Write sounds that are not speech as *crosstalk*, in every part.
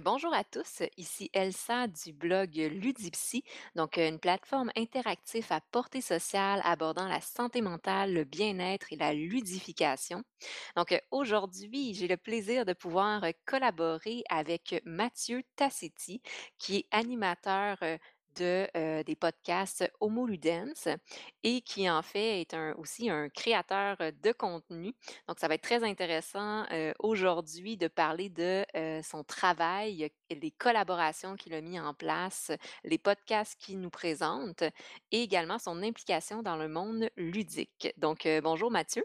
Bonjour à tous, ici Elsa du blog Ludipsy, donc une plateforme interactive à portée sociale abordant la santé mentale, le bien-être et la ludification. Donc, aujourd'hui, j'ai le plaisir de pouvoir collaborer avec Mathieu Tassetti, qui est animateur euh, de, des podcasts Homo Ludens et qui en fait est aussi un créateur de contenu. Donc, ça va être très intéressant aujourd'hui de parler de son travail, les collaborations qu'il a mis en place, les podcasts qu'il nous présente et également son implication dans le monde ludique. Donc, bonjour Mathieu.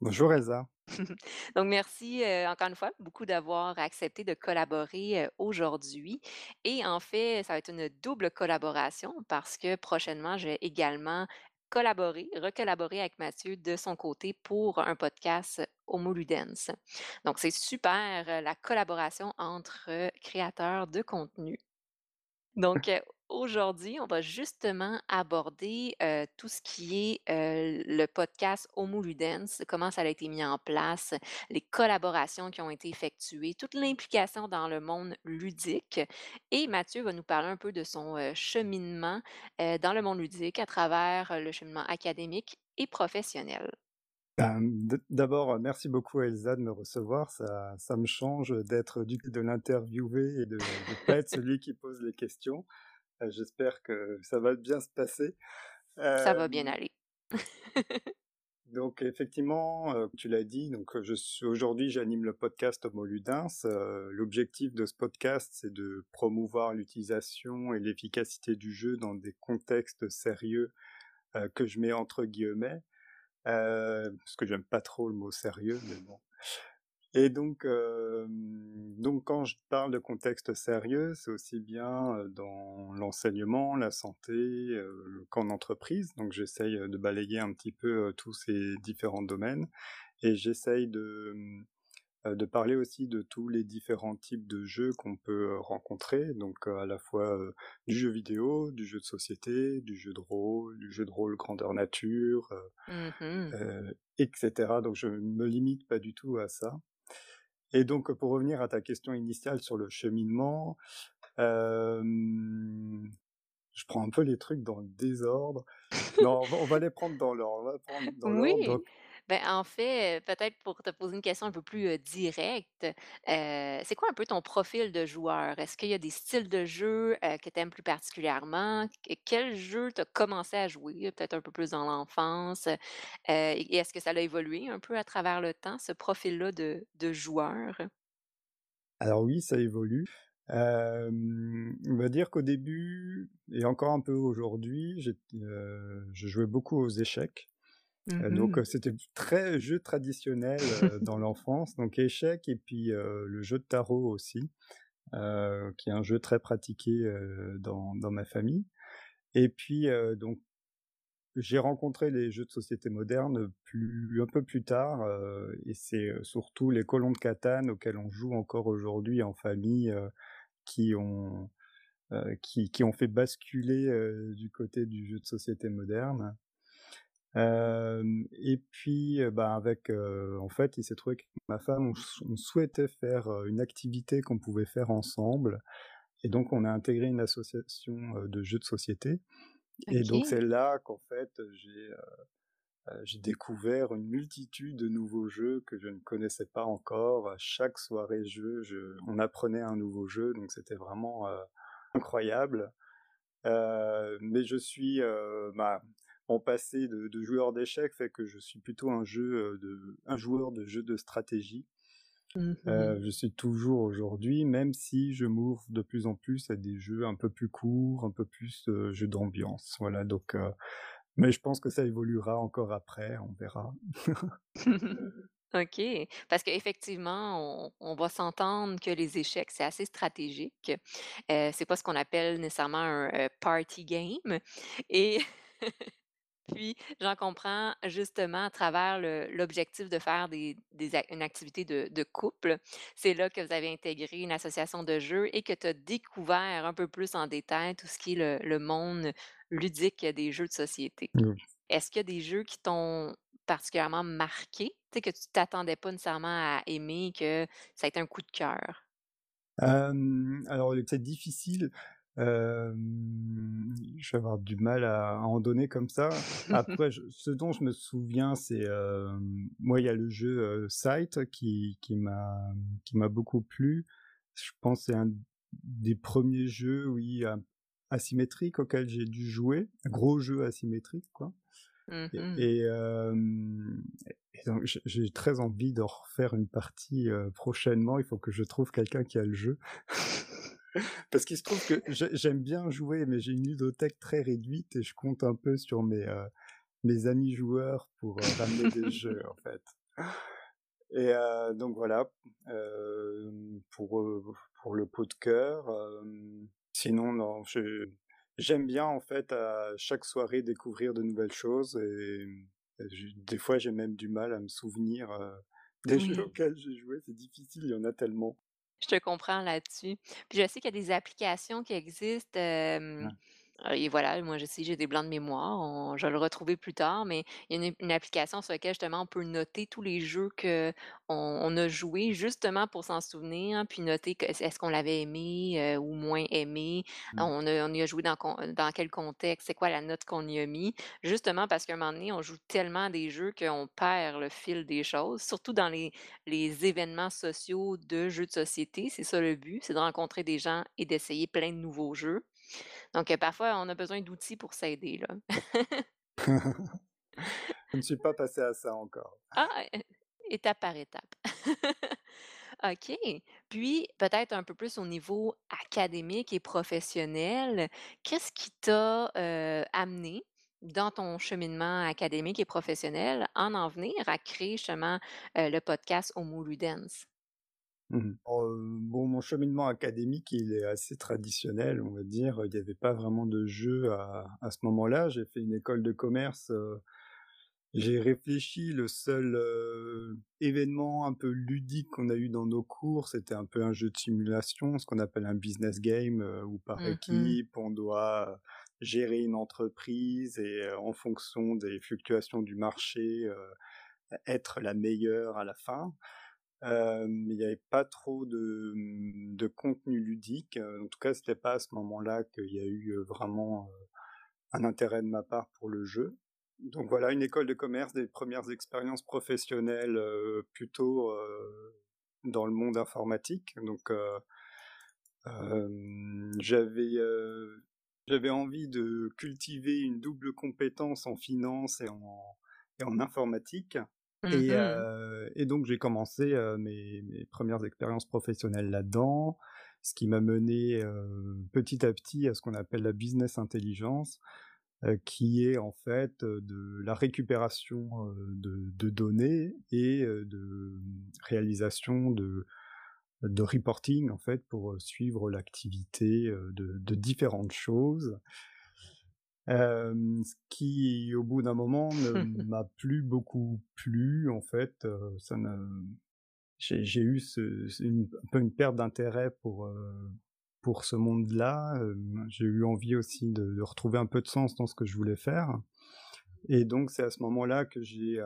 Bonjour Elsa. *laughs* Donc, merci euh, encore une fois beaucoup d'avoir accepté de collaborer euh, aujourd'hui. Et en fait, ça va être une double collaboration parce que prochainement, je vais également collaborer, recollaborer avec Mathieu de son côté pour un podcast Homo Ludens. Donc, c'est super euh, la collaboration entre créateurs de contenu. Donc, aujourd'hui, on va justement aborder tout ce qui est le podcast Homo Ludens, comment ça a été mis en place, les collaborations qui ont été effectuées, toute l'implication dans le monde ludique. Et Mathieu va nous parler un peu de son cheminement dans le monde ludique à travers le cheminement académique et professionnel. Ben, D'abord, merci beaucoup Elsa de me recevoir. Ça, ça me change d'être de l'interviewer et de ne pas être celui qui pose les questions. Euh, J'espère que ça va bien se passer. Ça Euh, va bien aller. *laughs* donc effectivement, euh, tu l'as dit, donc je suis aujourd'hui j'anime le podcast Homo Ludens. Euh, L'objectif de ce podcast, c'est de promouvoir l'utilisation et l'efficacité du jeu dans des contextes sérieux euh, que je mets entre guillemets. Euh, parce que j'aime pas trop le mot sérieux, mais bon. Et donc, euh, donc quand je parle de contexte sérieux, c'est aussi bien dans l'enseignement, la santé, euh, qu'en entreprise. Donc j'essaye de balayer un petit peu tous ces différents domaines et j'essaye de de parler aussi de tous les différents types de jeux qu'on peut rencontrer, donc à la fois du jeu vidéo, du jeu de société, du jeu de rôle, du jeu de rôle grandeur nature, euh, etc. Donc je me limite pas du tout à ça. Et donc pour revenir à ta question initiale sur le cheminement, euh, je prends un peu les trucs dans le désordre. Non, on va, les prendre dans l'ordre. On va prendre dans l'ordre. Oui. Donc Ben, en fait, peut-être pour te poser une question un peu plus, directe, c'est quoi un peu ton profil de joueur? Est-ce qu'il y a des styles de jeu, que tu aimes plus particulièrement? Quel jeu tu as commencé à jouer, peut-être un peu plus dans l'enfance? Et est-ce que ça a évolué un peu à travers le temps, ce profil-là de joueur? Alors oui, ça évolue. On va dire qu'au début, et encore un peu aujourd'hui, j'ai- euh, je jouais beaucoup aux échecs. Donc Mmh c'était très jeu traditionnel dans l'enfance, donc échecs et puis le jeu de tarot aussi, qui est un jeu très pratiqué dans, dans ma famille. Et puis donc j'ai rencontré les jeux de société modernes plus un peu plus tard, euh, et c'est surtout les colons de Catane auxquels on joue encore aujourd'hui en famille euh, qui ont euh, qui, qui ont fait basculer du côté du jeu de société moderne. Euh, et puis, bah, avec, euh, en fait, il s'est trouvé que ma femme, on, souhaitait faire une activité qu'on pouvait faire ensemble, et donc on a intégré une association de jeux de société. Et donc c'est là qu'en fait j'ai j'ai découvert une multitude de nouveaux jeux que je ne connaissais pas encore. À chaque soirée jeu, je, on apprenait un nouveau jeu, donc c'était vraiment euh, incroyable. Euh, mais je suis, euh, bah, mon passé de, de joueur d'échecs fait que je suis plutôt un jeu euh, de, un joueur de jeux de stratégie. Mmh Euh, je suis toujours aujourd'hui, même si je m'ouvre de plus en plus à des jeux un peu plus courts, un peu plus euh, jeux d'ambiance. Voilà, donc, euh, mais je pense que ça évoluera encore après, on verra. *laughs* OK. Parce qu'effectivement, on on va s'entendre que les échecs, c'est assez stratégique. Heu, c'est pas ce qu'on appelle nécessairement un, party game et *laughs* puis j'en comprends justement à travers l'objectif de faire des des ac une activité de de couple. C'est là que vous avez intégré une association de jeux et que tu as découvert un peu plus en détail tout ce qui est le le monde ludique des jeux de société. Mm. Est-ce qu'il y a des jeux qui t'ont particulièrement marqué? Tu sais, que tu t'attendais pas nécessairement à aimer, que ça a été un coup de cœur? Alors c'est difficile, je vais avoir du mal à en donner comme ça. *laughs* Après je ce dont je me souviens, c'est, moi il y a le jeu, Sight qui qui m'a qui m'a beaucoup plu. Je pense c'est un des premiers jeux, oui, a asymétriques auxquels j'ai dû jouer. Gros jeu asymétrique, quoi. Mmh Et mh. et donc j'ai très envie de refaire une partie, prochainement. Il faut que je trouve quelqu'un qui a le jeu. *laughs* Parce qu'il se trouve que j'ai j'aime bien jouer, mais j'ai une ludothèque très réduite et je compte un peu sur mes, mes amis joueurs pour, heu, ramener des *laughs* jeux, en fait. Et heu, donc voilà, hem, pour, pour le pot de cœur, sinon non, j'aime bien en fait à chaque soirée découvrir de nouvelles choses et des fois j'ai même du mal à me souvenir, des jeux auxquels j'ai joué, c'est difficile, il y en a tellement. Je te comprends là-dessus. Puis je sais qu'il y a des applications qui existent, Ouais. Heu et voilà, moi je sais, j'ai des blancs de mémoire, on je vais le retrouver plus tard, mais il y a une une application sur laquelle justement on peut noter tous les jeux qu'on on a joués justement pour s'en souvenir, puis noter que est-ce qu'on l'avait aimé, heu, ou moins aimé, Mmh. on a on y a joué dans dans quel contexte, c'est quoi la note qu'on y a mis? Justement parce qu'à un moment donné, on joue tellement à des jeux qu'on perd le fil des choses, surtout dans les les événements sociaux de jeux de société, c'est ça le but, c'est de rencontrer des gens et d'essayer plein de nouveaux jeux. Donc, heu, parfois, on a besoin d'outils pour s'aider, là. *laughs* Je ne suis pas passé à ça encore. Ah, étape par étape. *laughs* OK. Puis, peut-être un peu plus au niveau académique et professionnel, qu'est-ce qui t'a, heu, amené dans ton cheminement académique et professionnel, en en venir à créer justement, heu, le podcast Homo Ludens? Mmh mh. Heu, bon, mon cheminement académique, il est assez traditionnel, on va dire. Il y avait pas vraiment de jeu à à ce moment-là. J'ai fait une école de commerce, heu, j'ai réfléchi, le seul, heu, événement un peu ludique qu'on a eu dans nos cours, c'était un peu un jeu de simulation, ce qu'on appelle un business game, où par Mmh mh. équipe, on doit gérer une entreprise et en fonction des fluctuations du marché, être la meilleure à la fin. Hem, il y avait pas trop de, de contenu ludique, heu, en tout cas, c'était pas à ce moment-là qu'il y a eu, heu, vraiment, un intérêt de ma part pour le jeu. Donc voilà, une école de commerce, des premières expériences professionnelles, plutôt, dans le monde informatique. Donc j'avais, j'avais envie de cultiver une double compétence en finance et en et en informatique. Mmh Et heu et donc j'ai commencé, heu, mes mes 1 expériences professionnelles là-dedans, ce qui m'a mené, heu, petit à petit à ce qu'on appelle la business intelligence, qui est en fait, de la récupération, de de données et de, réalisation de de reporting en fait pour, suivre l'activité, de différentes choses. Ce qui, au bout d'un moment, ne *laughs* m'a plus beaucoup plu en fait, ça j'ai eu ce une un peu une perte d'intérêt pour, pour ce monde-là, j'ai eu envie aussi de de retrouver un peu de sens dans ce que je voulais faire et donc c'est à ce moment-là que j'ai,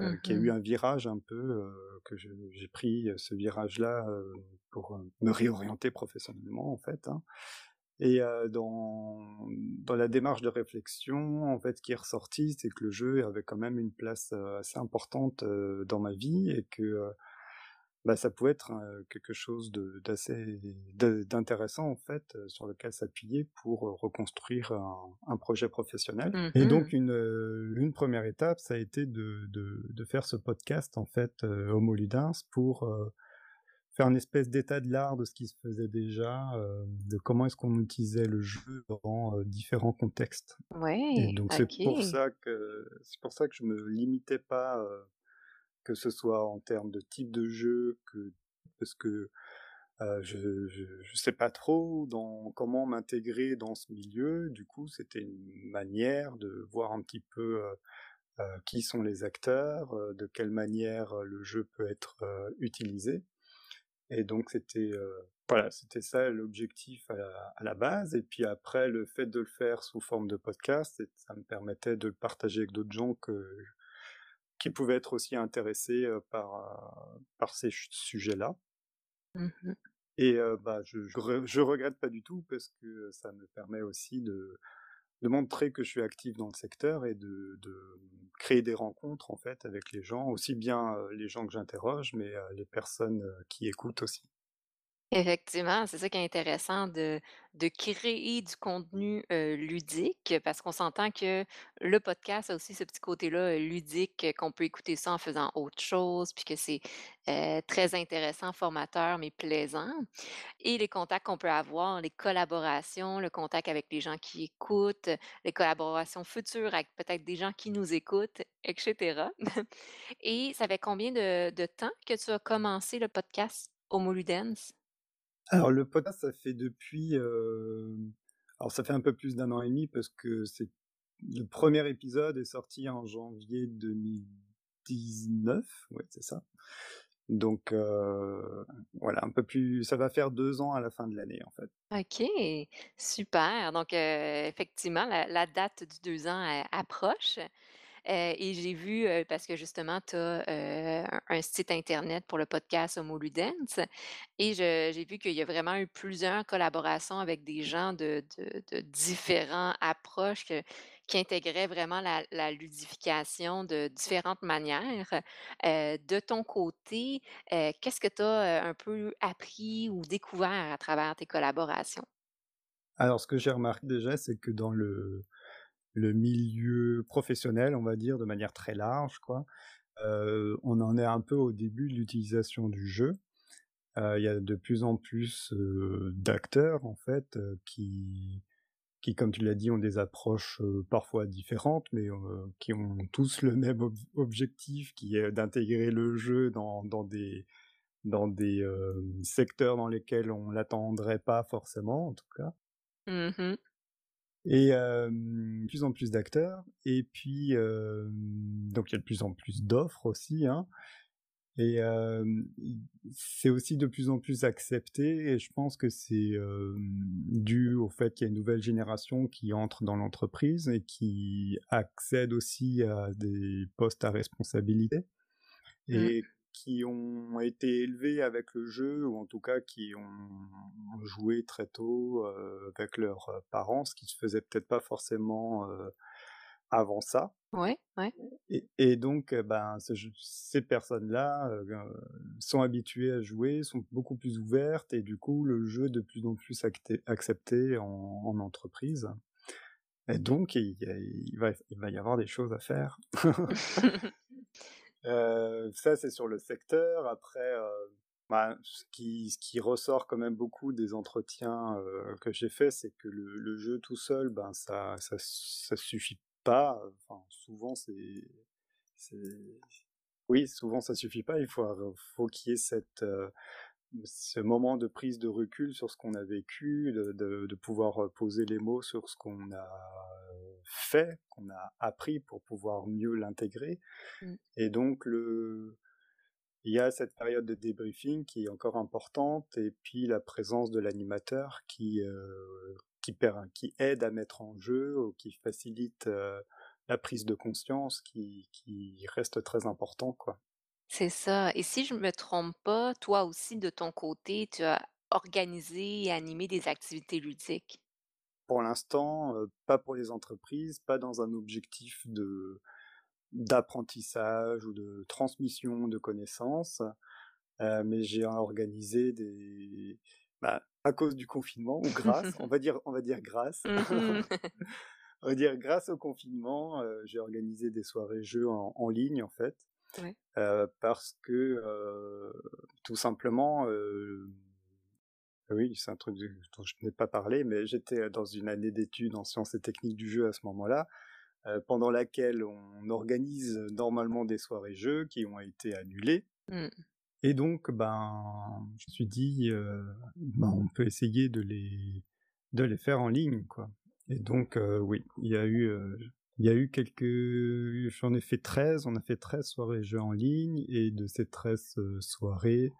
Mmh qu'il y a eu mh. un virage un peu, que j'ai pris, ce virage-là, pour, me réorienter professionnellement en fait, hein et heu, dans dans la démarche de réflexion, en fait, ce qui est ressorti, c'est que le jeu avait quand même une place, heu, assez importante, heu, dans ma vie et que, bah, ça pouvait être, quelque chose d'assez d'intéressant en fait, sur lequel s'appuyer pour, reconstruire un un projet professionnel et donc mh. une, une 1re étape, ça a été de de de faire ce podcast en fait, heu, Homo Ludens pour, faire une espèce d'état de l'art de ce qui se faisait déjà, heu, de comment est-ce qu'on utilisait le jeu dans, heu, différents contextes. Et Ouais, donc c'est pour ça que c'est pour ça que je me limitais pas, heu, que ce soit en termes de type de jeu que parce que, je je je sais pas trop dans comment m'intégrer dans ce milieu. Du coup, c'était une manière de voir un petit peu, qui sont les acteurs, de quelle manière, le jeu peut être, utilisé et donc c'était, heu, voilà, c'était ça l'objectif à la à la base. Et puis après le fait de le faire sous forme de podcast ça me permettait de le partager avec d'autres gens que qui pouvaient être aussi intéressés, heu, par, heu, par ces sujets-là. Mmh Et bah, je je regrette pas du tout parce que ça me permet aussi de de montrer que je suis actif dans le secteur et de de créer des rencontres, en fait, avec les gens, aussi bien, les gens que j'interroge, mais les personnes, qui écoutent aussi. Effectivement, c'est ça qui est intéressant de créer du contenu, ludique parce qu'on s'entend que le podcast a aussi ce petit côté-là, ludique, qu'on peut écouter ça en faisant autre chose, puis que c'est, très intéressant, formateur, mais plaisant et les contacts qu'on peut avoir, les collaborations, le contact avec les gens qui écoutent, les collaborations futures avec peut-être des gens qui nous écoutent et cetera *laughs* et ça fait combien de de temps que tu as commencé le podcast Homo Ludens? Alors le podcast, ça fait depuis, hem, alors ça fait un peu plus d'un an et demi parce que c'est le premier épisode est sorti en janvier 2019, ouais, c'est ça. Donc heu, voilà, un peu plus ça va faire 2 ans à la fin de l'année, en fait. OK, super. Donc, heu, effectivement, la la date du 2 ans, approche. Heu et j'ai vu, parce que justement tu as, un site internet pour le podcast Homo Ludens et j'ai vu qu'il y a vraiment eu plusieurs collaborations avec des gens de de différents approches qui intégraient vraiment la la ludification de différentes manières. Heu, de ton côté, heu, qu'est-ce que tu as, un peu appris ou découvert à travers tes collaborations? Alors ce que j'ai remarqué déjà, c'est que dans le le milieu professionnel, on va dire, de manière très large, quoi. On en est un peu au début de l'utilisation du jeu. Il y a de plus en plus, d'acteurs, en fait, qui qui, comme tu l'as dit, ont des approches, parfois différentes, mais, qui ont tous le même ob objectif, qui est d'intégrer le jeu dans dans des dans des, secteurs dans lesquels on l'attendrait pas forcément, en tout cas. Mmh Et de plus en plus d'acteurs et puis, hem, donc il y a de plus en plus d'offres aussi, hein et i c'est aussi de plus en plus accepté et je pense que c'est, dû au fait qu'il y a une nouvelle génération qui entre dans l'entreprise et qui accède aussi à des postes à responsabilité mh. et qui ont été élevés avec le jeu ou en tout cas qui ont joué très tôt, heu, avec leurs, heu, parents, ce qui se faisait peut-être pas forcément, heu, avant ça Ouais, ouais. et et donc heu, ben, ce ces personnes-là, sont habituées à jouer, sont beaucoup plus ouvertes et du coup le jeu de plus en plus acté accepté en en entreprise et donc il y a il va il va y avoir des choses à faire. *laughs* *laughs* Heu, ça, c'est sur le secteur. Après, heu, bah, ce qui ce qui ressort quand même beaucoup des entretiens, heu, que j'ai faits, c'est que le le jeu tout seul, ben, ça ça ça suffit pas. Enfin, souvent, c'est c'est oui, souvent, ça suffit pas. Il faut faut qu'il y ait cette, heu, ce moment de prise de recul sur ce qu'on a vécu, de de de pouvoir, heu, poser les mots sur ce qu'on a fait, qu'on a appris pour pouvoir mieux l'intégrer Mmh. et donc le il y a cette période de débriefing qui est encore importante et puis la présence de l'animateur qui, heu, qui qui aide à mettre en jeu ou qui facilite, heu, la prise de conscience qui qui reste très important, quoi. C'est ça et si je me trompe pas, toi aussi de ton côté, tu as organisé et animé des activités ludiques? Pour l'instant, pas pour les entreprises, pas dans un objectif de d'apprentissage ou de transmission de connaissances, mais j'ai organisé des bah, à cause du confinement ou grâce, on *laughs* va dire on va dire grâce. Mmh *laughs* On va dire grâce au confinement, j'ai organisé des soirées jeux en en ligne, en fait, Ouais. heu, parce que, heu, tout simplement, heu, oui, c'est un truc dont je n'ai pas parlé, mais j'étais, dans une année d'études en sciences et techniques du jeu à ce moment-là, pendant laquelle on organise normalement des soirées jeux qui ont été annulées Mmh. et donc ben, je me suis dit, «Ben, on peut essayer de les de les faire en ligne, quoi» et donc oui, il y a eu, il y a eu quelques j'en ai fait 13. on a fait 13 soirées jeux en ligne et de ces 13, heu, soirées,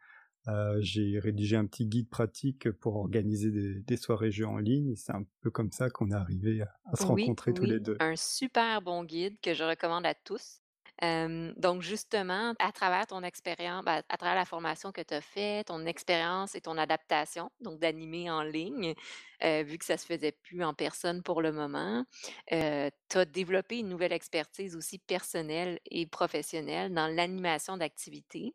heu, j'ai rédigé un petit guide pratique pour organiser des des soirées jeux en ligne c'est un peu comme ça qu'on est arrivé à à se Oui, rencontrer tous les 2. un super bon guide que je recommande à tous. Donc justement, à travers ton expérience, ben, à travers la formation que tu as fait, ton expérience et ton adaptation, donc d'animer en ligne, vu que ça se faisait plus en personne pour le moment, tu as développé une nouvelle expertise aussi personnelle et professionnelle dans l'animation d'activités.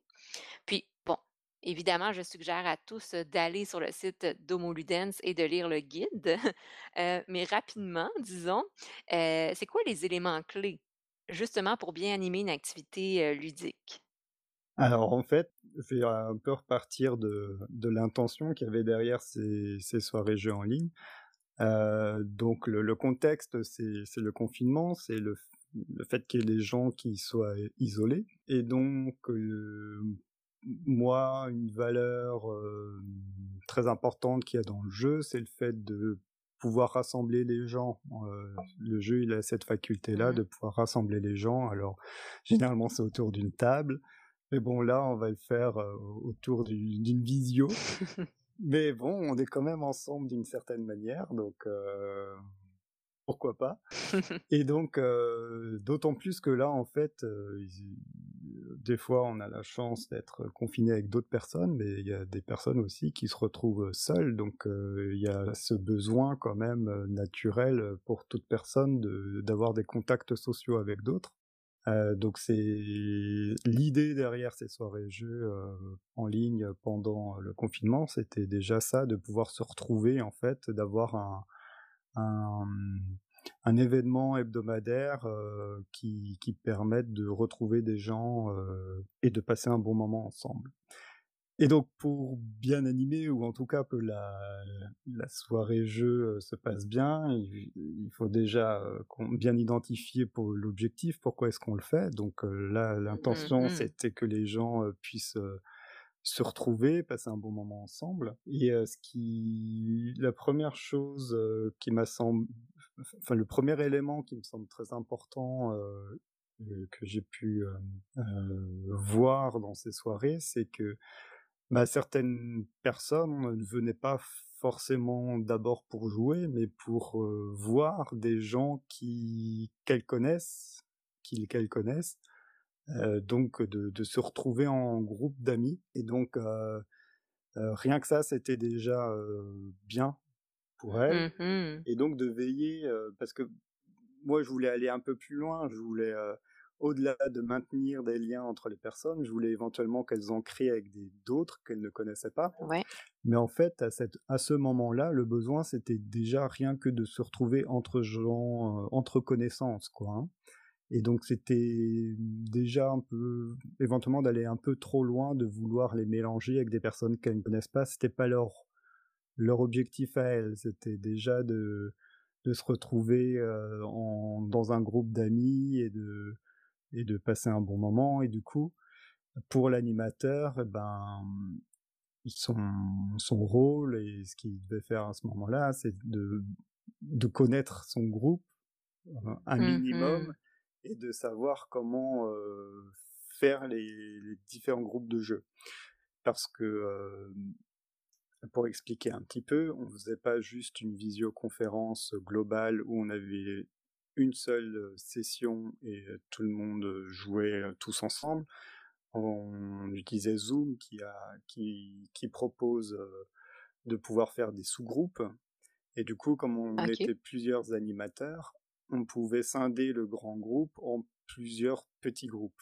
Puis bon, évidemment, je suggère à tous, d'aller sur le site d'Homoludens et de lire le guide. *laughs* Mais rapidement, disons, c'est quoi les éléments clés, justement pour bien animer une activité, ludique? Alors en fait, je vais un peu repartir de de l'intention qu'il y avait derrière ces ces soirées jeux en ligne. Donc le contexte, c'est le confinement, c'est le le fait qu'il y ait des gens qui soient isolés et donc moi, une valeur, très importante qu'il y a dans le jeu, c'est le fait de pouvoir rassembler les gens. Heu, le jeu, il a cette faculté-là Mmh de pouvoir rassembler les gens. Alors généralement, c'est autour d'une table, mais bon là, on va le faire, heu, autour d'u d'une visio. *laughs* Mais bon, on est quand même ensemble d'une certaine manière, donc heu, pourquoi pas? *laughs* Et donc d'autant plus que là, en fait, des fois, on a la chance d'être confinés avec d'autres personnes, mais il y a des personnes aussi qui se retrouvent seules, donc heu, il y a ce besoin quand même, heu, naturel, pour toute personne d'avoir des contacts sociaux avec d'autres. Donc c'est l'idée derrière ces soirées jeux, heu, en ligne pendant le confinement, c'était déjà ça, de pouvoir se retrouver en fait, d'avoir un un événement hebdomadaire, heu, qui qui permette de retrouver des gens, heu, et de passer un bon moment ensemble. Et donc pour bien animer ou en tout cas que la la soirée jeu, heu, se passe bien, il il faut déjà, bien identifier pour l'objectif, pourquoi est-ce qu'on le fait? Donc là, Mmh l'intention, mh. c'était que les gens, puissent, se retrouver, passer un bon moment ensemble et ce qui la 1re chose, qui m'a semb f f enfin le 1er élément qui me semble très important, heu, heu, que j'ai pu, hem, heu, voir dans ces soirées, c'est que, bah, certaines personnes ne venaient pas forcément d'abord pour jouer, mais pour, heu, voir des gens qui qu'elles connaissent qu'ils qu'elles connaissent, heu, donc de de se retrouver en groupe d'amis. Et donc heu, rien que ça, c'était déjà, bien pour elles Mmh mh. et donc de veiller, parce que moi, je voulais aller un peu plus loin, je voulais, au-delà de maintenir des liens entre les personnes, je voulais éventuellement qu'elles en créent avec d'autres qu'elles ne connaissaient pas. Ouais. Mais en fait, à cette à ce moment-là, le besoin, c'était déjà rien que de se retrouver entre gens, entre connaissances, quoi, hein et donc c'était déjà un peu éventuellement d'aller un peu trop loin, de vouloir les mélanger avec des personnes qu'elles ne connaissent pas. C'était pas leur leur objectif à elles, c'était déjà de de se retrouver, en dans un groupe d'amis et de et de passer un bon moment et du coup, pour l'animateur et ben, mmh, son son rôle et ce qu'il devait faire à ce moment-là, c'est de de connaître son groupe, heu, un Mmh minimum mh. et de savoir comment, heu, faire les les différents groupes de jeu. Parce que, pour expliquer un petit peu, on faisait pas juste une visioconférence globale où on avait une seule, session et tout le monde, jouait, tous ensemble. On utilisait Zoom qui a qui qui propose, de pouvoir faire des sous-groupes et du coup, comme on OK. était plusieurs animateurs, on pouvait scinder le grand groupe en plusieurs petits groupes.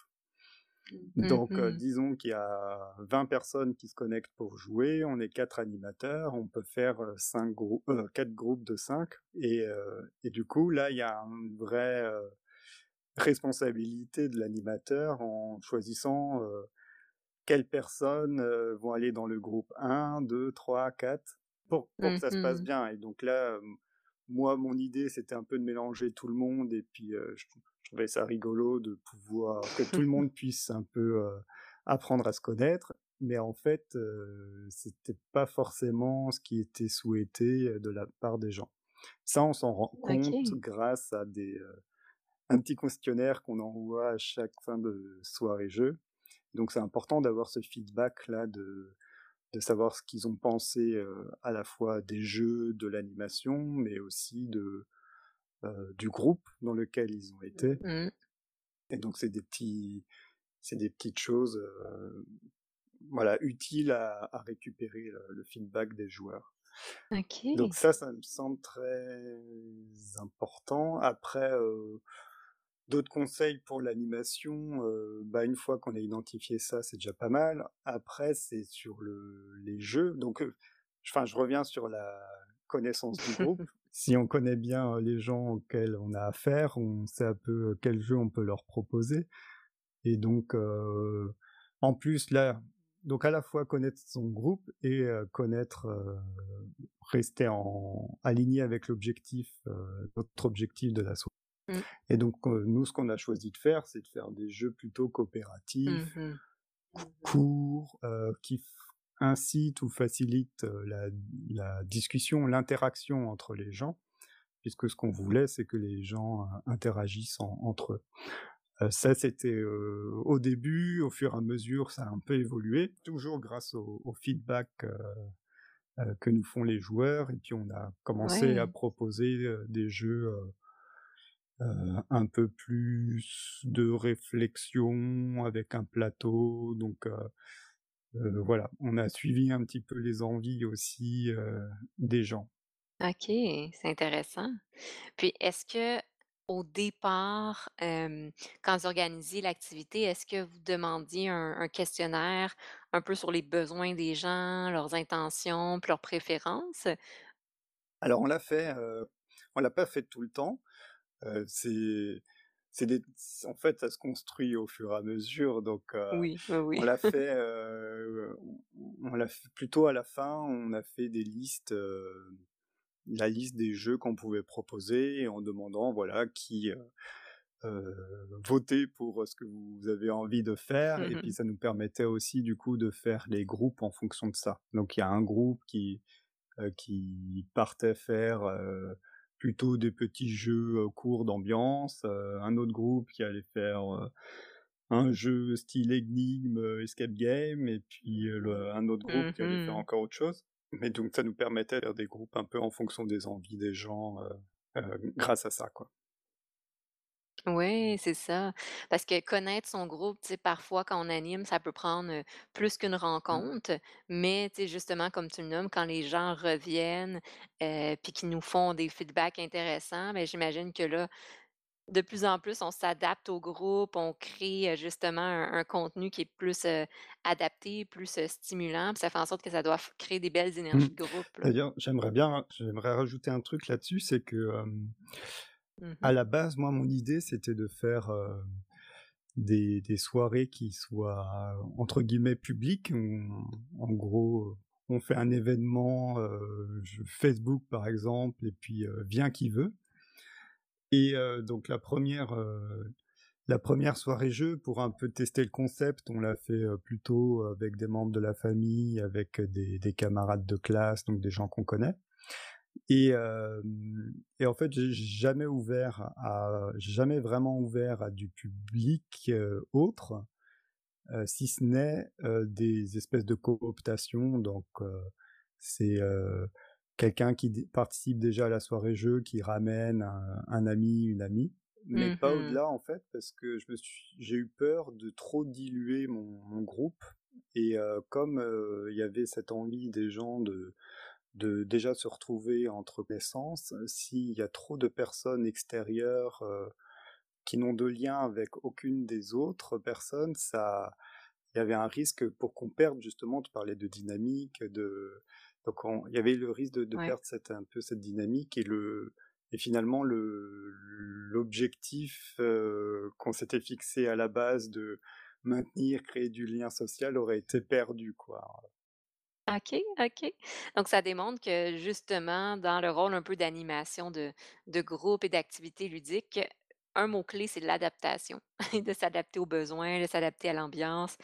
Mmh. Donc heu, mh. disons qu'il y a 20 personnes qui se connectent pour jouer, on est 4 animateurs, on peut faire, heu, 5 grou heu, 4 groupes de 5 et du coup, là, il y a une vraie, responsabilité de l'animateur en choisissant, quelles personnes, vont aller dans le groupe 1-2-3-4 pour pour que Mmh ça se passe bien. Et donc là, moi, mon idée, c'était un peu de mélanger tout le monde et puis, je je trouvais ça rigolo de pouvoir que tout le monde *laughs* puisse un peu, heu, apprendre à se connaître. Mais en fait, heu, c'était pas forcément ce qui était souhaité, heu, de la part des gens. Ça, on s'en rend compte grâce à des, heu, un petit questionnaire qu'on envoie à chaque fin de soirée jeu. Donc c'est important d'avoir ce feedback-là, de de savoir ce qu'ils ont pensé, à la fois des jeux, de l'animation, mais aussi de, heu, du groupe dans lequel ils ont été. Mmh. Et donc c'est des petits, c'est des petites choses, euh, voilà, utiles à, à récupérer le, le, feedback des joueurs. Donc ça, ça me semble très important. Après, euh, d'autres conseils pour l'animation, euh, bah une fois qu'on a identifié ça, c'est déjà pas mal. Après, c'est sur le, les jeux. Donc, euh, enfin, je reviens sur la connaissance du *laughs* groupe. Si on connaît bien les gens auxquels on a affaire, on sait un peu quel jeu on peut leur proposer. Et donc, euh, en plus, là, donc à la fois connaître son groupe et euh, connaître, euh, rester en aligné avec l'objectif, notre objectif de la soirée. Mmh. Et donc nous, ce qu'on a choisi de faire, c'est de faire des jeux plutôt coopératifs, mmh courts, qui incitent ou facilitent la, la discussion, l'interaction entre les gens, puisque ce qu'on voulait, c'est que les gens interagissent en, entre eux. Euh, ça, c'était euh, au début, au fur et à mesure, ça a un peu évolué, toujours grâce au, au feedback euh, que nous font les joueurs. Et puis on a commencé Ouais. à proposer des jeux un peu plus de réflexion avec un plateau. Donc voilà, on a suivi un petit peu les envies aussi des gens. OK, c'est intéressant. Puis est-ce que au départ, quand vous organisiez l'activité, est-ce que vous demandiez un un questionnaire un peu sur les besoins des gens, leurs intentions, puis leurs préférences? Alors on l'a fait, on l'a pas fait tout le temps. C'est c'est des en fait, ça se construit au fur et à mesure, donc Oui, oui, on l'a fait, *laughs* heu, on l'a fait plutôt à la fin, on a fait des listes, heu, la liste des jeux qu'on pouvait proposer en demandant, voilà, qui, votez pour ce que vous avez envie de faire et puis ça nous permettait aussi du coup de faire les groupes en fonction de ça. Donc il y a un groupe qui, qui partait faire, plutôt des petits jeux courts d'ambiance, un autre groupe qui allait faire, un jeu style énigme, escape game et puis le un autre groupe Mmh qui allait faire mh. encore autre chose. Mais donc ça nous permettait de faire des groupes un peu en fonction des envies des gens, heu, grâce à ça, quoi. Ouais, c'est ça. Parce que connaître son groupe, tu sais, parfois quand on anime, ça peut prendre, plus qu'une Mmh. rencontre, mais tu sais, justement, comme tu le nommes, quand les gens reviennent, heu, puis qu'ils nous font des feedbacks intéressants, beh, j'imagine que là, de plus en plus, on s'adapte au groupe, on crée, justement un un contenu qui est plus, adapté, plus, stimulant, puis ça fait en sorte que ça doit créer des belles Mmh. énergies de groupe. D'ailleurs, j'aimerais bien j'aimerais rajouter un truc là-dessus, c'est que, Mmh à la base, moi, mon idée, c'était de faire, heu, des des soirées qui soient entre guillemets «publiques». On en gros, on fait un événement, je Facebook par exemple et puis, heu, vient qui veut. Et donc la 1re, heu, la 1re soirée jeu pour un peu tester le concept, on l'a fait, plutôt avec des membres de la famille, avec des des camarades de classe, donc des gens qu'on connaît. Et en fait, j'ai jamais ouvert à jamais vraiment ouvert à du public, autre, si ce n'est, des espèces de cooptation. Donc c'est, quelqu'un qui participe déjà à la soirée jeu, qui ramène un un ami, une amie, mais Mmh pas mh. au-delà en fait, parce que je me suis j'ai eu peur de trop diluer mon mon groupe et comme, il y avait cette envie des gens de de déjà se retrouver entre connaissances, s'il y a trop de personnes extérieures, heu, qui n'ont de lien avec aucune des autres personnes, ça il y avait un risque pour qu'on perde justement, tu parlais de dynamique, de donc on il y avait le risque de de Ouais. perdre cette un peu cette dynamique et le et finalement le l'objectif, heu, qu'on s'était fixé à la base de maintenir, créer du lien social aurait été perdu, quoi. OK, OK. Donc ça démontre que justement, dans le rôle un peu d'animation de de groupe et d'activités ludiques, un mot-clé, c'est l'adaptation. *laughs* De s'adapter aux besoins, de s'adapter à l'ambiance,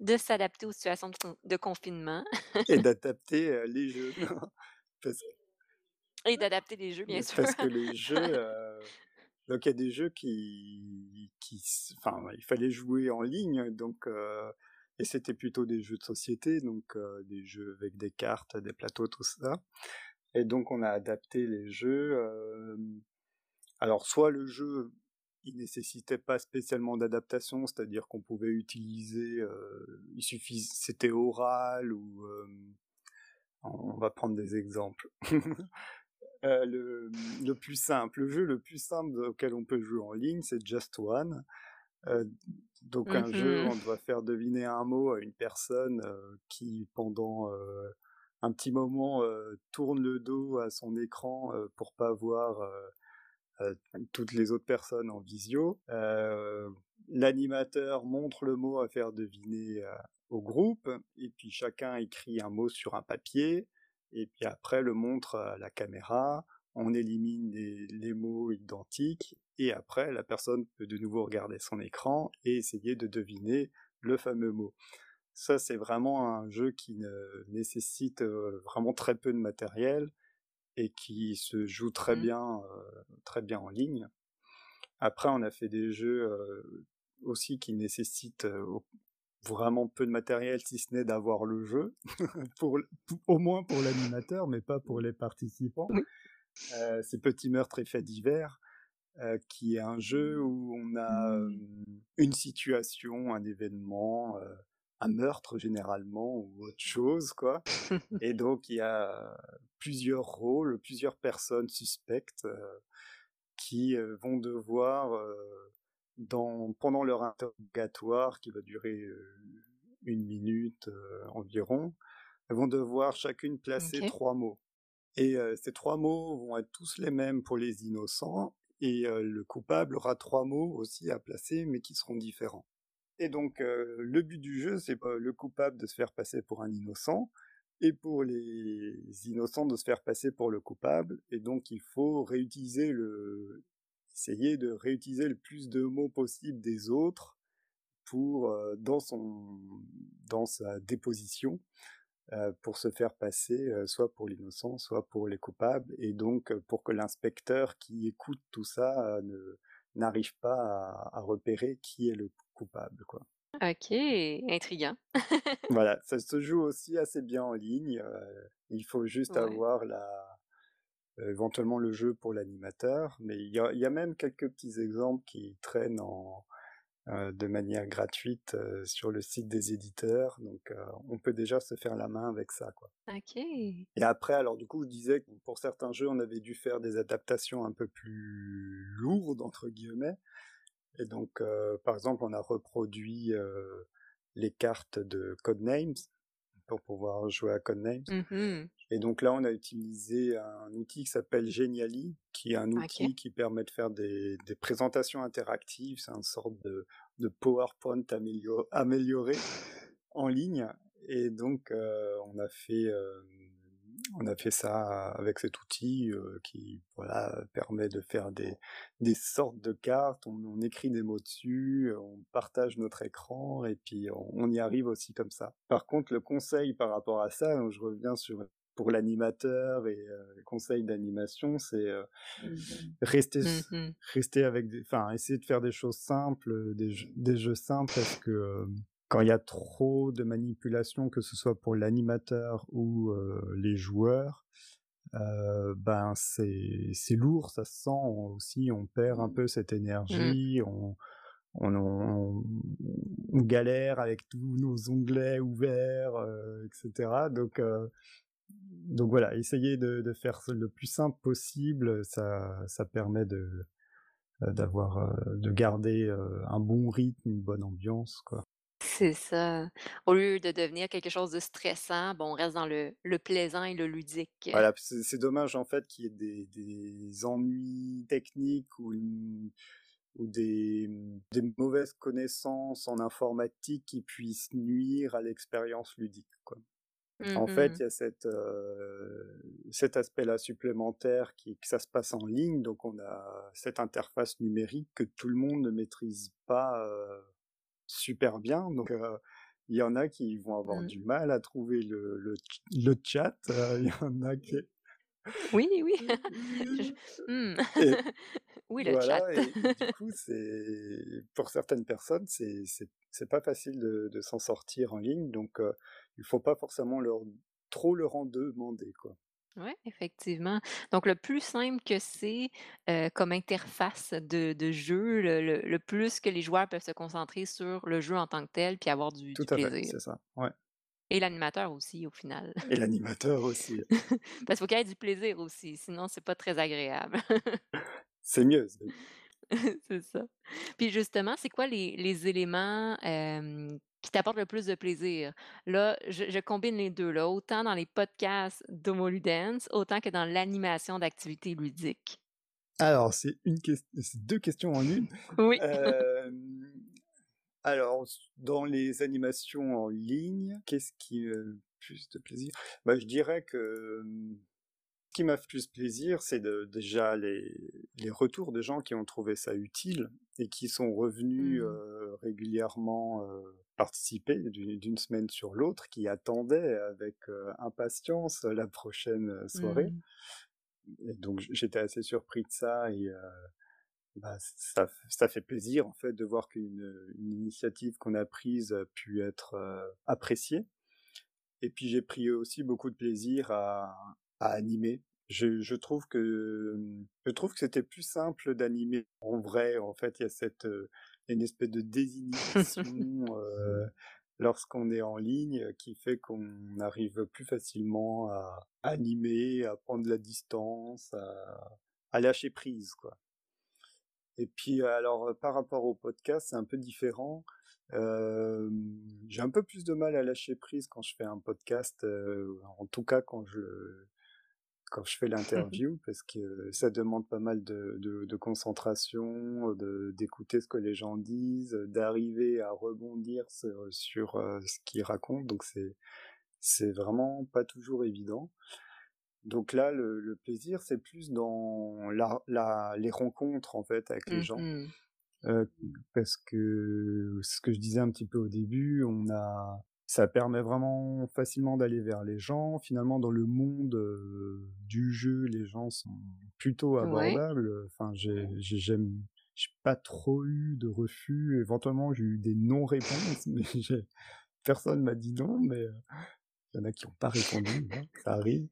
de s'adapter aux situations de con de confinement Et *laughs* d'adapter, heu, les jeux. *laughs* Parce et d'adapter les jeux, bien sûr. parce que les jeux, heu, donc il y a des jeux qui qui enfin, il fallait jouer en ligne, donc heu et c'était plutôt des jeux de société, donc heu, des jeux avec des cartes, des plateaux, tout ça et donc on a adapté les jeux, alors soit le jeu, il nécessitait pas spécialement d'adaptation, c'est-à-dire qu'on pouvait utiliser, euh, il suffit, c'était oral ou euh, on va prendre des exemples. *laughs* euh, le, le, plus simple, le jeu le plus simple auquel on peut jouer en ligne, c'est Just One. Euh, donc un jeu, Mmh on doit faire deviner un mot à une personne euh, qui pendant euh, un petit moment euh, tourne le dos à son écran pour pas voir toutes les autres personnes en visio. L'animateur montre le mot à faire deviner au groupe, et puis chacun écrit un mot sur un papier, et puis après le montre à la caméra. On élimine les, les mots identiques, et après la personne peut de nouveau regarder son écran et essayer de deviner le fameux mot. Ça, c'est vraiment un jeu qui ne nécessite euh, vraiment très peu de matériel et qui se joue très Mmh. bien, euh, très bien en ligne. Après, on a fait des jeux euh, aussi qui nécessitent euh, vraiment peu de matériel, si ce n'est d'avoir le jeu, *laughs* pour, au moins pour l'animateur, mais pas pour les participants. Oui. Euh, c'est Petit meurtre et fait divers, euh, qui est un jeu où on a euh, une situation, un événement, euh, un meurtre généralement ou autre chose, quoi. *laughs* Et donc il y a plusieurs rôles, plusieurs personnes suspectes euh, qui vont devoir, dans, pendant leur interrogatoire, qui va durer une minute environ, vont devoir chacune placer trois mots. Et euh, ces trois mots vont être tous les mêmes pour les innocents, et le coupable aura trois mots aussi à placer, mais qui seront différents. Et donc, le but du jeu, c'est le coupable de se faire passer pour un innocent, et pour les innocents de se faire passer pour le coupable. Et donc, il faut réutiliser le, essayer de réutiliser le plus de mots possible des autres pour dans son, dans sa déposition, pour se faire passer euh, soit pour l'innocent, soit pour les coupables, et donc euh, pour que l'inspecteur qui écoute tout ça euh, ne n'arrive pas à, à repérer qui est le coupable, quoi. OK, intriguant. *laughs* Voilà, ça se joue aussi assez bien en ligne. euh, il faut juste Ouais. avoir la, euh, éventuellement le jeu pour l'animateur, mais il y a, il y a même quelques petits exemples qui traînent en, euh, de manière gratuite euh, sur le site des éditeurs, donc euh, on peut déjà se faire la main avec ça, quoi. OK. Et après, alors du coup, je disais que pour certains jeux, on avait dû faire des adaptations un peu plus lourdes, entre guillemets. Et donc, euh, par exemple, on a reproduit euh, les cartes de Codenames pour pouvoir jouer à Codenames. Mmh Et donc là, on a utilisé un outil qui s'appelle Genially, qui est un OK. outil qui permet de faire des, des présentations interactives. C'est une sorte de, de PowerPoint amélior- amélioré en ligne. Et donc, euh, on a fait, euh, on a fait ça avec cet outil euh, qui, voilà, permet de faire des, des sortes de cartes. On, on écrit des mots dessus, on partage notre écran et puis on, on y arrive aussi comme ça. Par contre, le conseil par rapport à ça, je reviens sur pour l'animateur et euh, le conseil d'animation, c'est euh, rester Mmh rester avec des, enfin, essayer de faire des choses simples, des jeux, des jeux simples, parce que euh, quand il y a trop de manipulation, que ce soit pour l'animateur ou euh, les joueurs, euh, ben c'est c'est lourd, ça se sent aussi, on perd un peu cette Mmh. énergie, on on, on, on galère avec tous nos onglets ouverts, euh, etc. Donc donc voilà, essayer de, de faire le plus simple possible, ça ça permet de d'avoir de garder un bon rythme, une bonne ambiance, quoi. C'est ça. Au lieu de devenir quelque chose de stressant, bon, on reste dans le le plaisant et le ludique. Voilà, c'est c'est dommage en fait qu'il y ait des, des ennuis techniques ou une ou des, des mauvaises connaissances en informatique qui puissent nuire à l'expérience ludique, quoi. En fait, Mmh il y a cette, euh, cet aspect-là supplémentaire qui que ça se passe en ligne, donc on a cette interface numérique que tout le monde ne maîtrise pas euh, super bien. Donc il y en a qui vont avoir Mmh. du mal à trouver le, le, ch- le chat. Il y en a qui Oui, oui. *laughs* Je mmh. *laughs* et *laughs* Oui, le chat. voilà et, et du coup c'est pour certaines personnes c'est c'est c'est pas facile de, de s'en sortir en ligne. Donc euh, il faut pas forcément leur trop leur en demander quoi. Ouais, effectivement. Donc le plus simple que c'est, comme interface de de jeu, le le le plus que les joueurs peuvent se concentrer sur le jeu en tant que tel, puis avoir du Tout du à fait, plaisir. c'est ça, ouais. Et l'animateur aussi au final. Et l'animateur aussi. *laughs* Parce faut qu'il y ait du plaisir aussi, sinon c'est pas très agréable. C'est mieux, *laughs* c'est ça. Puis justement, c'est quoi les les éléments, qui t'apportent le plus de plaisir? Là, je je combine les 2 là, autant dans les podcasts d'Homo Ludens, autant que dans l'animation d'activités ludiques. Alors c'est une 2 questions en 1. Oui. Alors dans les animations en ligne, qu'est-ce qui, heu, plus de plaisir? Bah, je dirais que, qui m'a fait plus plaisir, c'est de déjà les les retours de gens qui ont trouvé ça utile et qui sont revenus, Mmh. heu, régulièrement, heu, participer d'u d'une semaine sur l'autre, qui attendaient avec, heu, impatience la prochaine, soirée. Mmh. Et donc j'étais assez surpris de ça et bah, ça ça fait plaisir en fait de voir qu'une, initiative qu'on a prise a pu être, appréciée. Et puis j'ai pris aussi beaucoup de plaisir à à animer. Je je trouve que, mmh, je trouve que c'était plus simple d'animer en vrai. En fait, il y a cette, y a une espèce de *laughs* désinhibition, heu, lorsqu'on est en ligne qui fait qu'on arrive plus facilement à animer, à prendre la distance, à à lâcher prise, quoi. Et puis alors, par rapport au podcast, c'est un peu différent. Hem, j'ai un peu plus de mal à lâcher prise quand je fais un podcast, heu, en tout cas quand je le quand je fais *laughs* l'interview parce que ça demande pas mal de de de concentration, de d'écouter ce que les gens disent, d'arriver à rebondir sur sur, heu, ce qu'ils racontent, donc c'est c'est vraiment pas toujours évident. Donc là, le le plaisir, c'est plus dans la la les rencontres en fait avec les Mmh gens. mh. Heu, parce que, ce que je disais un petit peu au début, on a ça permet vraiment facilement d'aller vers les gens. Finalement, dans le monde, du jeu, les gens sont plutôt abordables, enfin j'ai j'ai j'aime j'ai pas trop eu de refus. Éventuellement, j'ai eu des non-réponses, mais *laughs* j'ai personne m'a dit non, mais il y en a qui ont pas répondu, bon, ça arrive.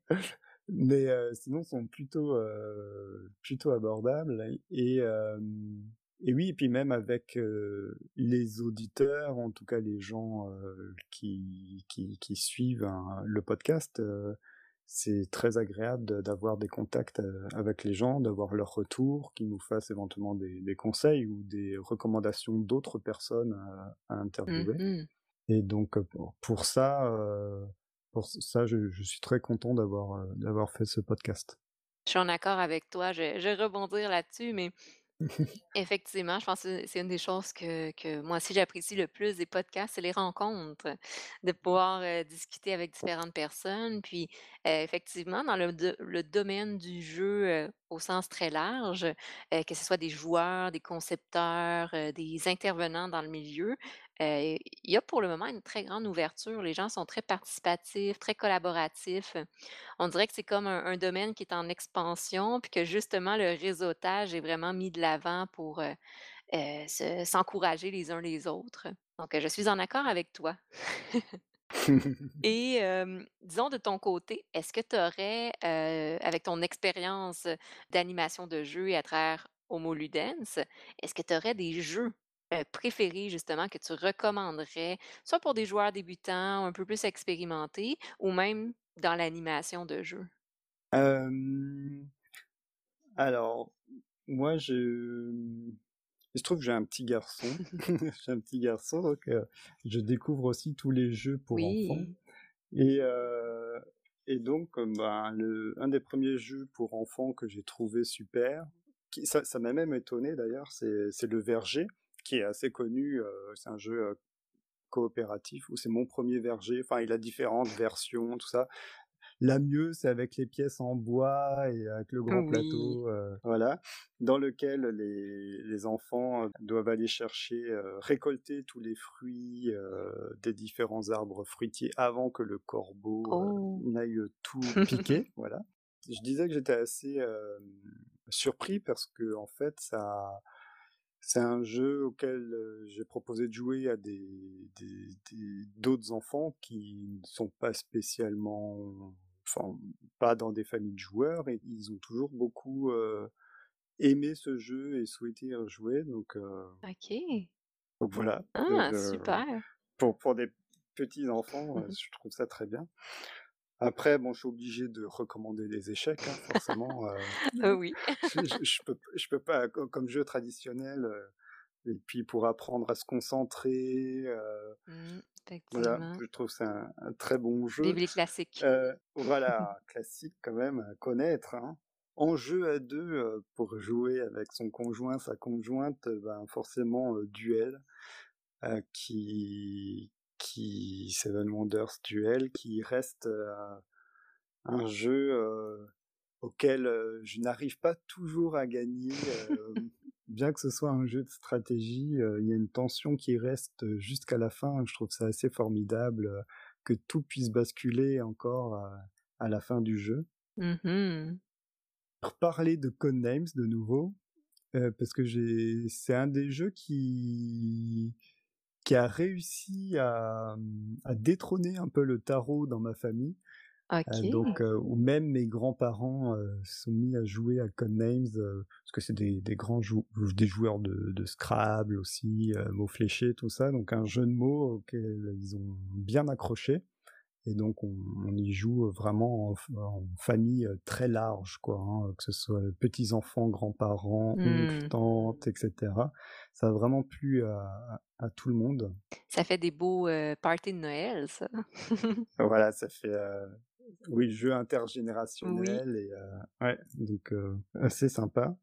Mais heu, sinon sont plutôt, plutôt abordables et et oui et puis même avec, heu, les auditeurs, en tout cas les gens, heu, qui qui qui suivent un le podcast, heu, c'est très agréable d'avoir des contacts, avec les gens, d'avoir leurs retours, qu'ils nous fassent éventuellement des des conseils ou des recommandations d'autres personnes à à Mmh interviewer. mh. Et donc pour pour ça, pour ça je je suis très content d'avoir, d'avoir fait ce podcast. Je suis en accord avec toi, je je vais rebondir là-dessus, mais *laughs* effectivement, je pense que c'est une des choses que que moi aussi j'apprécie le plus des podcasts, c'est les rencontres. De pouvoir, heu, discuter avec différentes personnes, puis, effectivement dans le do le domaine du jeu, au sens très large, que ce soit des joueurs, des concepteurs, des intervenants dans le milieu, il y a pour le moment une très grande ouverture. Les gens sont très participatifs, très collaboratifs. On dirait que c'est comme un un domaine qui est en expansion, puis que justement le réseautage est vraiment mis de l'avant pour, se s'encourager les uns les autres. Donc je suis en accord avec toi. *laughs* Et disons de ton côté, est-ce que tu aurais, avec ton expérience d'animation de jeu et à travers Homo Ludens, est-ce que tu aurais des jeux, heu, préférés justement que tu recommanderais, soit pour des joueurs débutants, un peu plus expérimentés ou même dans l'animation de jeu? Hem, alors, moi je, mmh, il se trouve que j'ai un petit garçon. *laughs* *laughs* J'ai un petit garçon donc je découvre aussi tous les jeux pour enfants et et donc ben, le un des 1ers jeux pour enfants que j'ai trouvé super, qui ça ça m'a même étonné d'ailleurs, c'est c'est Le Verger, qui est assez connu, c'est un jeu, coopératif où c'est Mon Premier Verger, enfin il a différentes versions, tout ça. La mieux, c'est avec les pièces en bois et avec le grand Oui. plateau, voilà, dans lequel les les enfants doivent aller chercher, récolter tous les fruits, des différents arbres fruitiers avant que le corbeau, Oh! n'aille tout *laughs* piquer, voilà. Je disais que j'étais assez, surpris parce qu'en fait ça c'est un jeu auquel, heu, j'ai proposé de jouer à des des des d'autres enfants qui ne sont pas spécialement enfin, pas dans des familles de joueurs et ils ont toujours beaucoup, heu, aimé ce jeu et souhaité y rejouer donc heu OK. donc voilà, Ah, super! pour pour des petits enfants, je trouve ça très bien. Après bon, je suis obligé de recommander les échecs, hein, forcément, heu, Heu, *laughs* oui. je je peux p je peux pas co comme jeu traditionnel, heu et puis pour apprendre à se concentrer, heu, Mmh, voilà, je trouve que c'est un un très bon jeu. les classiques. Heu, voilà, *laughs* classique quand même à connaître, hein. En jeu à 2, heu, pour jouer avec son conjoint, sa conjointe, ben, forcément, Duel, qui qui Seven Wonders Duel qui reste, heu, un jeu, heu, auquel, heu, je n'arrive pas toujours à gagner, *laughs* bien que ce soit un jeu de stratégie, il y a une tension qui reste jusqu'à la fin. Je trouve ça assez formidable, que tout puisse basculer encore à la fin du jeu. Mmh mh. Reparler de Codenames de nouveau, parce que j'ai c'est un des jeux qui qui a réussi à, mmh, à détrôner un peu le tarot dans ma famille, OK. donc heu, où même mes grands-parents, se sont mis à jouer à Codenames, parce que c'est des des grands jou des joueurs de de Scrabble aussi, mots fléchés, tout ça, donc un jeu de mots auquel ils ont bien accroché et donc on on y joue vraiment en famille, très large quoi, hein, que ce soit petits-enfants, grands-parents, oncles, Mmh. tantes et cetera. Ça a vraiment plu à tout le monde. Ça fait des beaux, parties de Noël ça. *laughs* Voilà, ça fait, heu, oui, jeu Oui. intergénérationnel et heu, ouais, donc assez sympa.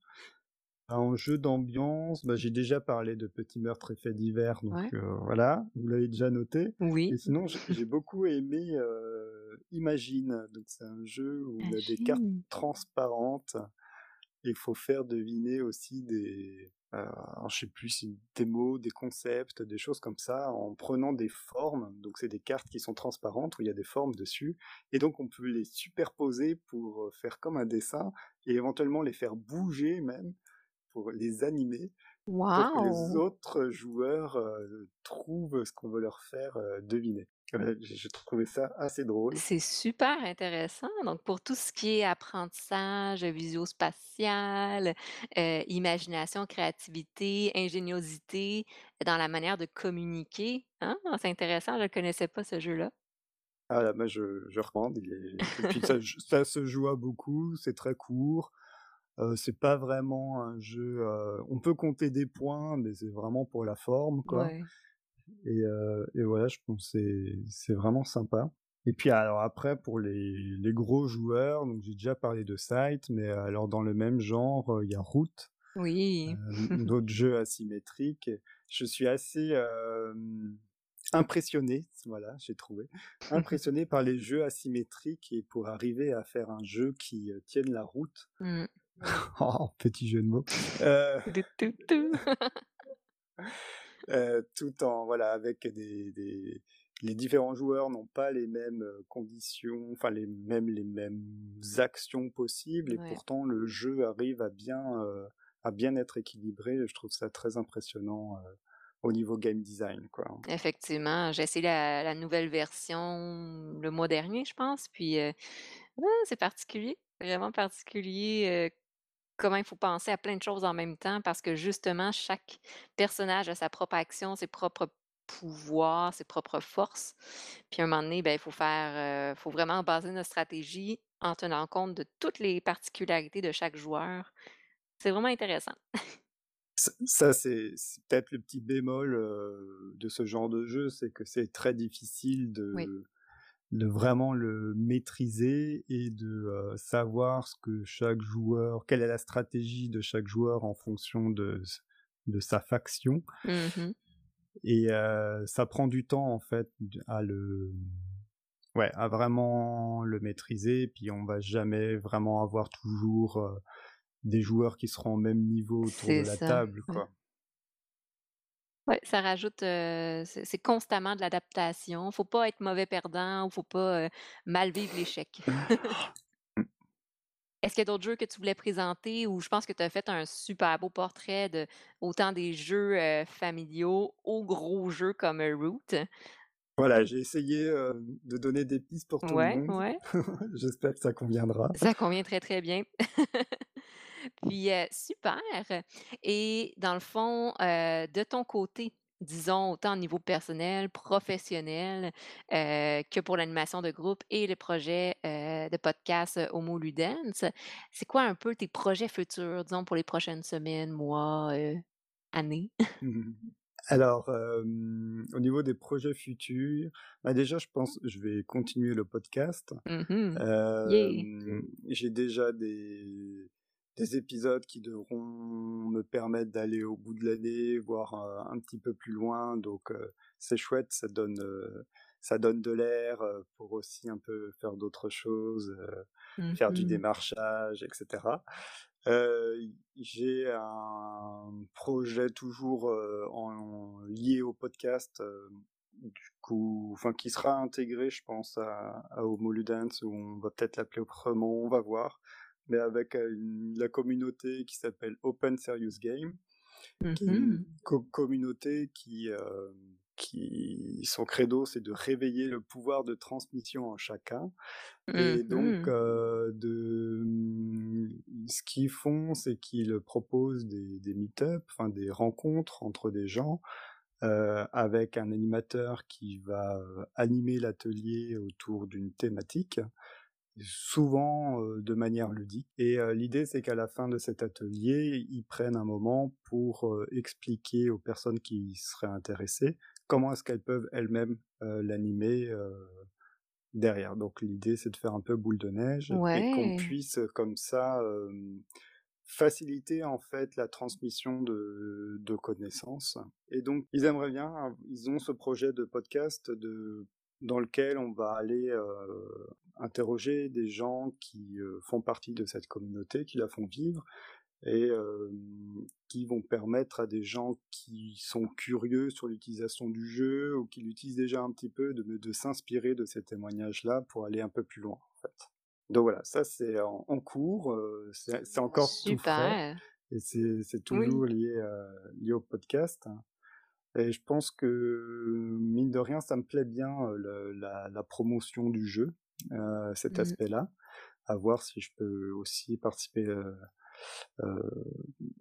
En jeu d'ambiance, bah, j'ai déjà parlé de Petits meurtres et faits divers, donc Ouais. heu, voilà, vous l'avez déjà noté. Oui. et sinon j'ai beaucoup aimé, heu, Imagine, donc c'est un jeu où il y a des cartes Imagine. transparentes. Et il faut faire deviner aussi des, alors je sais plus des mots, des concepts, des choses comme ça en prenant des formes, donc c'est des cartes qui sont transparentes où il y a des formes dessus. Et donc on peut les superposer pour, heu, faire comme un dessin et éventuellement les faire bouger même, pour les animer, pour que les autres joueurs, trouvent ce qu'on veut leur faire, deviner. Voilà, j'ai trouvé ça assez drôle. C'est super intéressant, donc pour tout ce qui est apprentissage, visio-spatial, imagination, créativité, ingéniosité dans la manière de communiquer, hein, c'est intéressant, je le connaissais pas ce jeu-là. Ah là, moi je je recommande, il est et puis ça ça se joue à beaucoup, c'est très court, c'est pas vraiment un jeu, on peut compter des points, mais c'est vraiment pour la forme, quoi Ouais. et voilà, je pense c'est c'est vraiment sympa et puis alors après pour les les gros joueurs, donc j'ai déjà parlé de Sight, mais alors dans le même genre, il y a Root, Oui. *laughs* d'autres jeux asymétriques. Je suis assez, impressionné, voilà, j'ai trouvé, *laughs* impressionné par les jeux asymétriques et pour arriver à faire un jeu qui, tienne la route. Mmh. *laughs* Petit jeu de mots, heu Du *laughs* tout en voilà, avec des des les différents joueurs n'ont pas les mêmes, heu, conditions, enfin les mêmes les mêmes actions possibles et Ouais. pourtant le jeu arrive à bien, à bien être équilibré je trouve ça très impressionnant, au niveau game design, quoi. Effectivement, j'ai essayé la la nouvelle version le mois dernier, je pense, puis, ouais, c'est particulier, vraiment particulier, comment il faut penser à plein de choses en même temps parce que justement chaque personnage a sa propre action, ses propres pouvoirs, ses propres forces. Puis à un moment donné, ben, il faut faire, heu, faut vraiment baser notre stratégie en tenant compte de toutes les particularités de chaque joueur. C'est vraiment intéressant. *laughs* Ça c'est peut-être le petit bémol, heu, de ce genre de jeu, c'est que c'est très difficile Oui. De vraiment le maîtriser et de, heu, savoir ce que chaque joueur quelle est la stratégie de chaque joueur en fonction de de sa faction Mmh mh. et heu, ça prend du temps en fait à le ouais, à vraiment le maîtriser, puis on va jamais vraiment avoir toujours, heu, des joueurs qui seront au même niveau autour de la ça, table, ouais. quoi. Ouais, ça rajoute, heu, c'est c'est constamment de l'adaptation. Faut pas être mauvais perdant ou faut pas, heu, mal vivre l'échec. *laughs* Mmh. Est-ce qu'il y a d'autres jeux que tu voulais présenter ou je pense que tu as fait un super beau portrait de autant des jeux, heu, familiaux aux gros jeux comme, heu, Root? Voilà, j'ai essayé, heu, de donner des pistes pour tout le Ouais, monde. ouais. *laughs* J'espère que ça conviendra. Ça convient très, très bien. *laughs* Puis, super et dans le fond, de ton côté, disons autant au niveau personnel, professionnel, que pour l'animation de groupe et le projet, de podcast, Homo Ludens, c'est quoi un peu tes projets futurs, disons pour les prochaines semaines, mois, années? Mmh Alors, au niveau des projets futurs, bah, déjà je pense je vais continuer le podcast. Mmh. Yeah! J'ai déjà des des épisodes qui devront me permettre d'aller au bout de l'année, voire, heu, un petit peu plus loin donc heu, c'est chouette, ça donne, heu, ça donne de l'air, pour aussi un peu faire d'autres choses, Mmh faire du démarchage et cetera. Heu, j'ai un projet toujours, en lié au podcast, du coup enfin qui sera intégré je pense à à Homo Ludens ou on va peut-être l'appeler autrement, on va voir. Mais avec, une la communauté qui s'appelle Open Serious Game, qui est une mh. co communauté qui, hem, qui son credo, c'est de réveiller le pouvoir de transmission en chacun et donc mh. heu, de mmh, ce qu'ils font, c'est qu'ils proposent des des meet-up, enfin des rencontres entre des gens, avec un animateur qui va, animer l'atelier autour d'une thématique, souvent, heu, de manière ludique et heu, l'idée c'est qu'à la fin de cet atelier, ils prennent un moment pour, heu, expliquer aux personnes qui seraient intéressées, comment est-ce qu'elles peuvent elles-mêmes, l'animer, derrière. Donc l'idée c'est de faire un peu boule de neige et qu'on puisse, comme ça, faciliter en fait la transmission de de connaissances et donc ils aimeraient bien ils ont ce projet de podcast de dans lequel on va aller, heu, interroger des gens qui, heu, font partie de cette communauté, qui la font vivre et hem, qui vont permettre à des gens qui sont curieux sur l'utilisation du jeu ou qui l'utilisent déjà un petit peu de de s'inspirer de ces témoignages-là pour aller un peu plus loin, en fait. Donc voilà, ça c'est en en cours, c'est encore tout frais Super! et c'est Oui. toujours lié, au podcast et je pense que, mine de rien, ça me plaît bien, le la la promotion du jeu, cet Mmh. aspect-là. À voir si je peux aussi participer,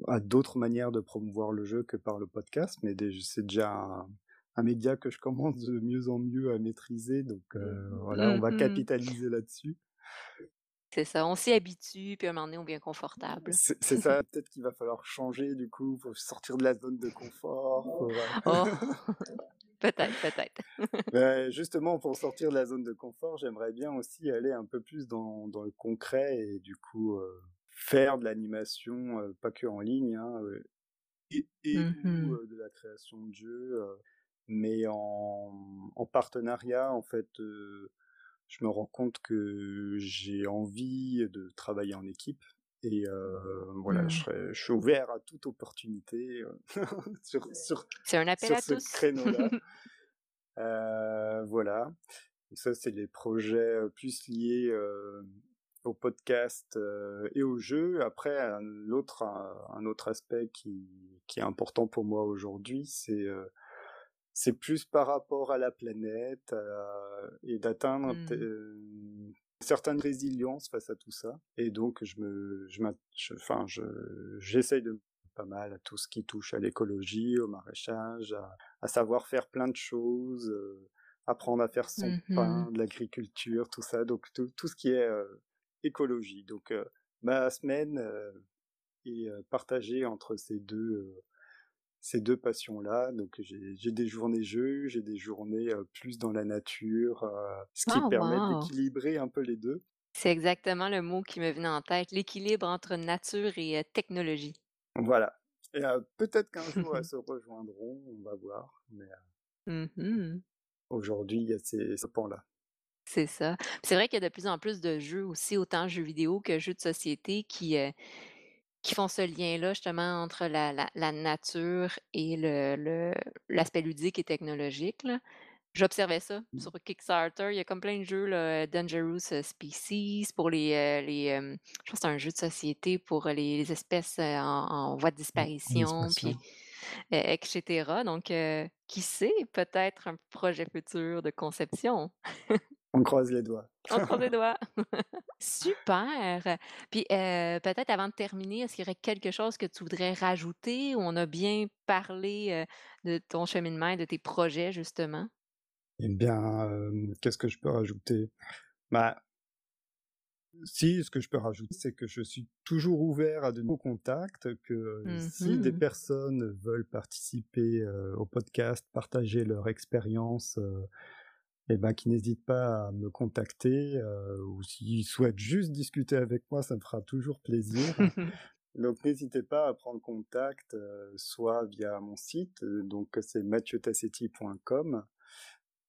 à d'autres manières de promouvoir le jeu que par le podcast, mais c'est déjà un un média que je commence de mieux en mieux à maîtriser donc heu, voilà, on Mmh va capitaliser là-dessus. C'est ça, on s'y habitue, puis à un moment donné, on devient confortable. C'est ça, peut-être qu'il va falloir changer du coup, faut sortir de la zone de confort, heu *laughs* Oh! *laughs* Peut-être, peut-être. *laughs* Beh, justement pour sortir de la zone de confort, j'aimerais bien aussi aller un peu plus dans dans le concret et du coup, heu, faire de l'animation, heu, pas qu'en ligne, hein, et et Mmh de la création de jeux, mais en en partenariat en fait, je me rends compte que j'ai envie de travailler en équipe et heu, voilà, je Mmh. serais je suis ouvert à toute opportunité, *laughs* sur sur C'est un appel sur à ce créneau-là. *laughs* Voilà, donc ça c'est les projets, heu, plus liés, heu, au podcast, et aux jeux. Après un l'autre un un autre aspect qui qui est important pour moi aujourd'hui, c'est, c'est plus par rapport à la planète, heu et d'atteindre Mmh. une certaine résilience face à tout ça et donc je me je enfin je j'essaye de pas mal à tout ce qui touche à l'écologie, au maraîchage, à à savoir faire plein de choses, heu, apprendre à faire son Mmh mh. pain, de l'agriculture, tout ça, donc tout tout ce qui est, heu, écologie. Donc heu, ma semaine, heu, est, partagée entre ces 2, heu, ces 2 passions-là, donc j'ai des journées jeux, j'ai des journées, plus dans la nature, ce qui Ah permet wow! d'équilibrer un peu les 2. C'est exactement le mot qui me venait en tête, l'équilibre entre nature et technologie. Voilà et peut-être qu'un jour elles *laughs* se rejoindront, on va voir, mais Mmh mh. aujourd'hui, il y a ces ce pan-là. C'est ça. C'est vrai qu'il y a de plus en plus de jeux aussi, autant jeux vidéo que jeux de société qui, qui font ce lien-là justement entre la la la nature et le le l'aspect ludique et technologique. J'observais ça Mmh. sur Kickstarter, il y a comme plein de jeux là, Dangerous, heu, Species pour les, heu, les, hem, je pense c'est un jeu de société pour les espèces, en en voie de Mmh, disparition puis, expression. et et cetera donc qui sait, peut-être un projet futur de conception. *laughs* On croise les doigts. On *laughs* croise les doigts. *laughs* Super! Puis, heu, peut-être avant de terminer, est-ce qu'il y aurait quelque chose que tu voudrais rajouter ou on a bien parlé, heu, de ton cheminement et de tes projets justement? Eh bien, hem, qu'est-ce que je peux rajouter? Bah si, ce que je peux rajouter, c'est que je suis toujours ouvert à de nouveaux contacts, que si des mh. personnes veulent participer, au podcast, partager leur expérience, et ben, qu'ils n'hésitent pas à me contacter, heu, ou s'ils souhaitent juste discuter avec moi, ça me fera toujours plaisir. *laughs* Donc n'hésitez pas à prendre contact, heu, soit via mon site, heu, donc c'est mathieutassetti.com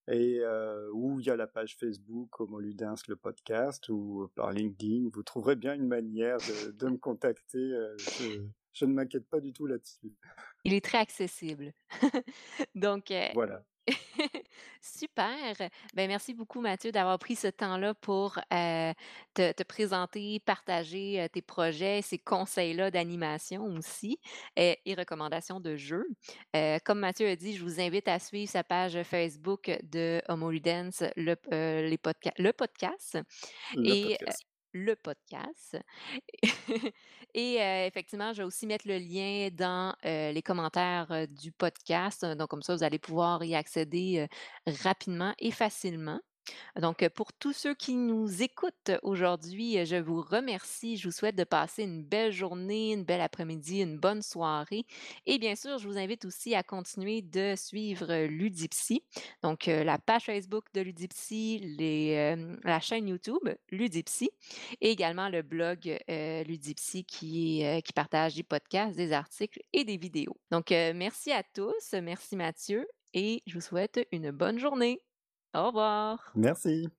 et heu, ou via la page Facebook Homo Ludens le podcast ou par LinkedIn. Vous trouverez bien une manière de de me contacter, je je ne m'inquiète pas du tout là-dessus. Il est très accessible. *laughs* Donc, Voilà. *laughs* super! Ben, merci beaucoup Mathieu d'avoir pris ce temps-là pour, heu, te te présenter, partager, heu, tes projets, ces conseils-là d'animation aussi, et et recommandations de jeux. Heu, comme Mathieu a dit, je vous invite à suivre sa page Facebook de Homo Ludens, le p heu, les podca le podcast Le et heu podcast. Le podcast *laughs* et heu, effectivement, je vais aussi mettre le lien dans, heu, les commentaires, heu, du podcast, donc comme ça, vous allez pouvoir y accéder, rapidement et facilement. Donc, pour tous ceux qui nous écoutent aujourd'hui, je vous remercie. Je vous souhaite de passer une belle journée, une belle après-midi, une bonne soirée et bien sûr, je vous invite aussi à continuer de suivre, Ludipsy, donc, heu, la page Facebook de Ludipsy, hem, la chaîne YouTube Ludipsy et également le blog, heu, Ludipsy qui qui partage des podcasts, des articles et des vidéos. Donc, merci à tous, merci Mathieu et je vous souhaite une bonne journée. Au revoir. Merci.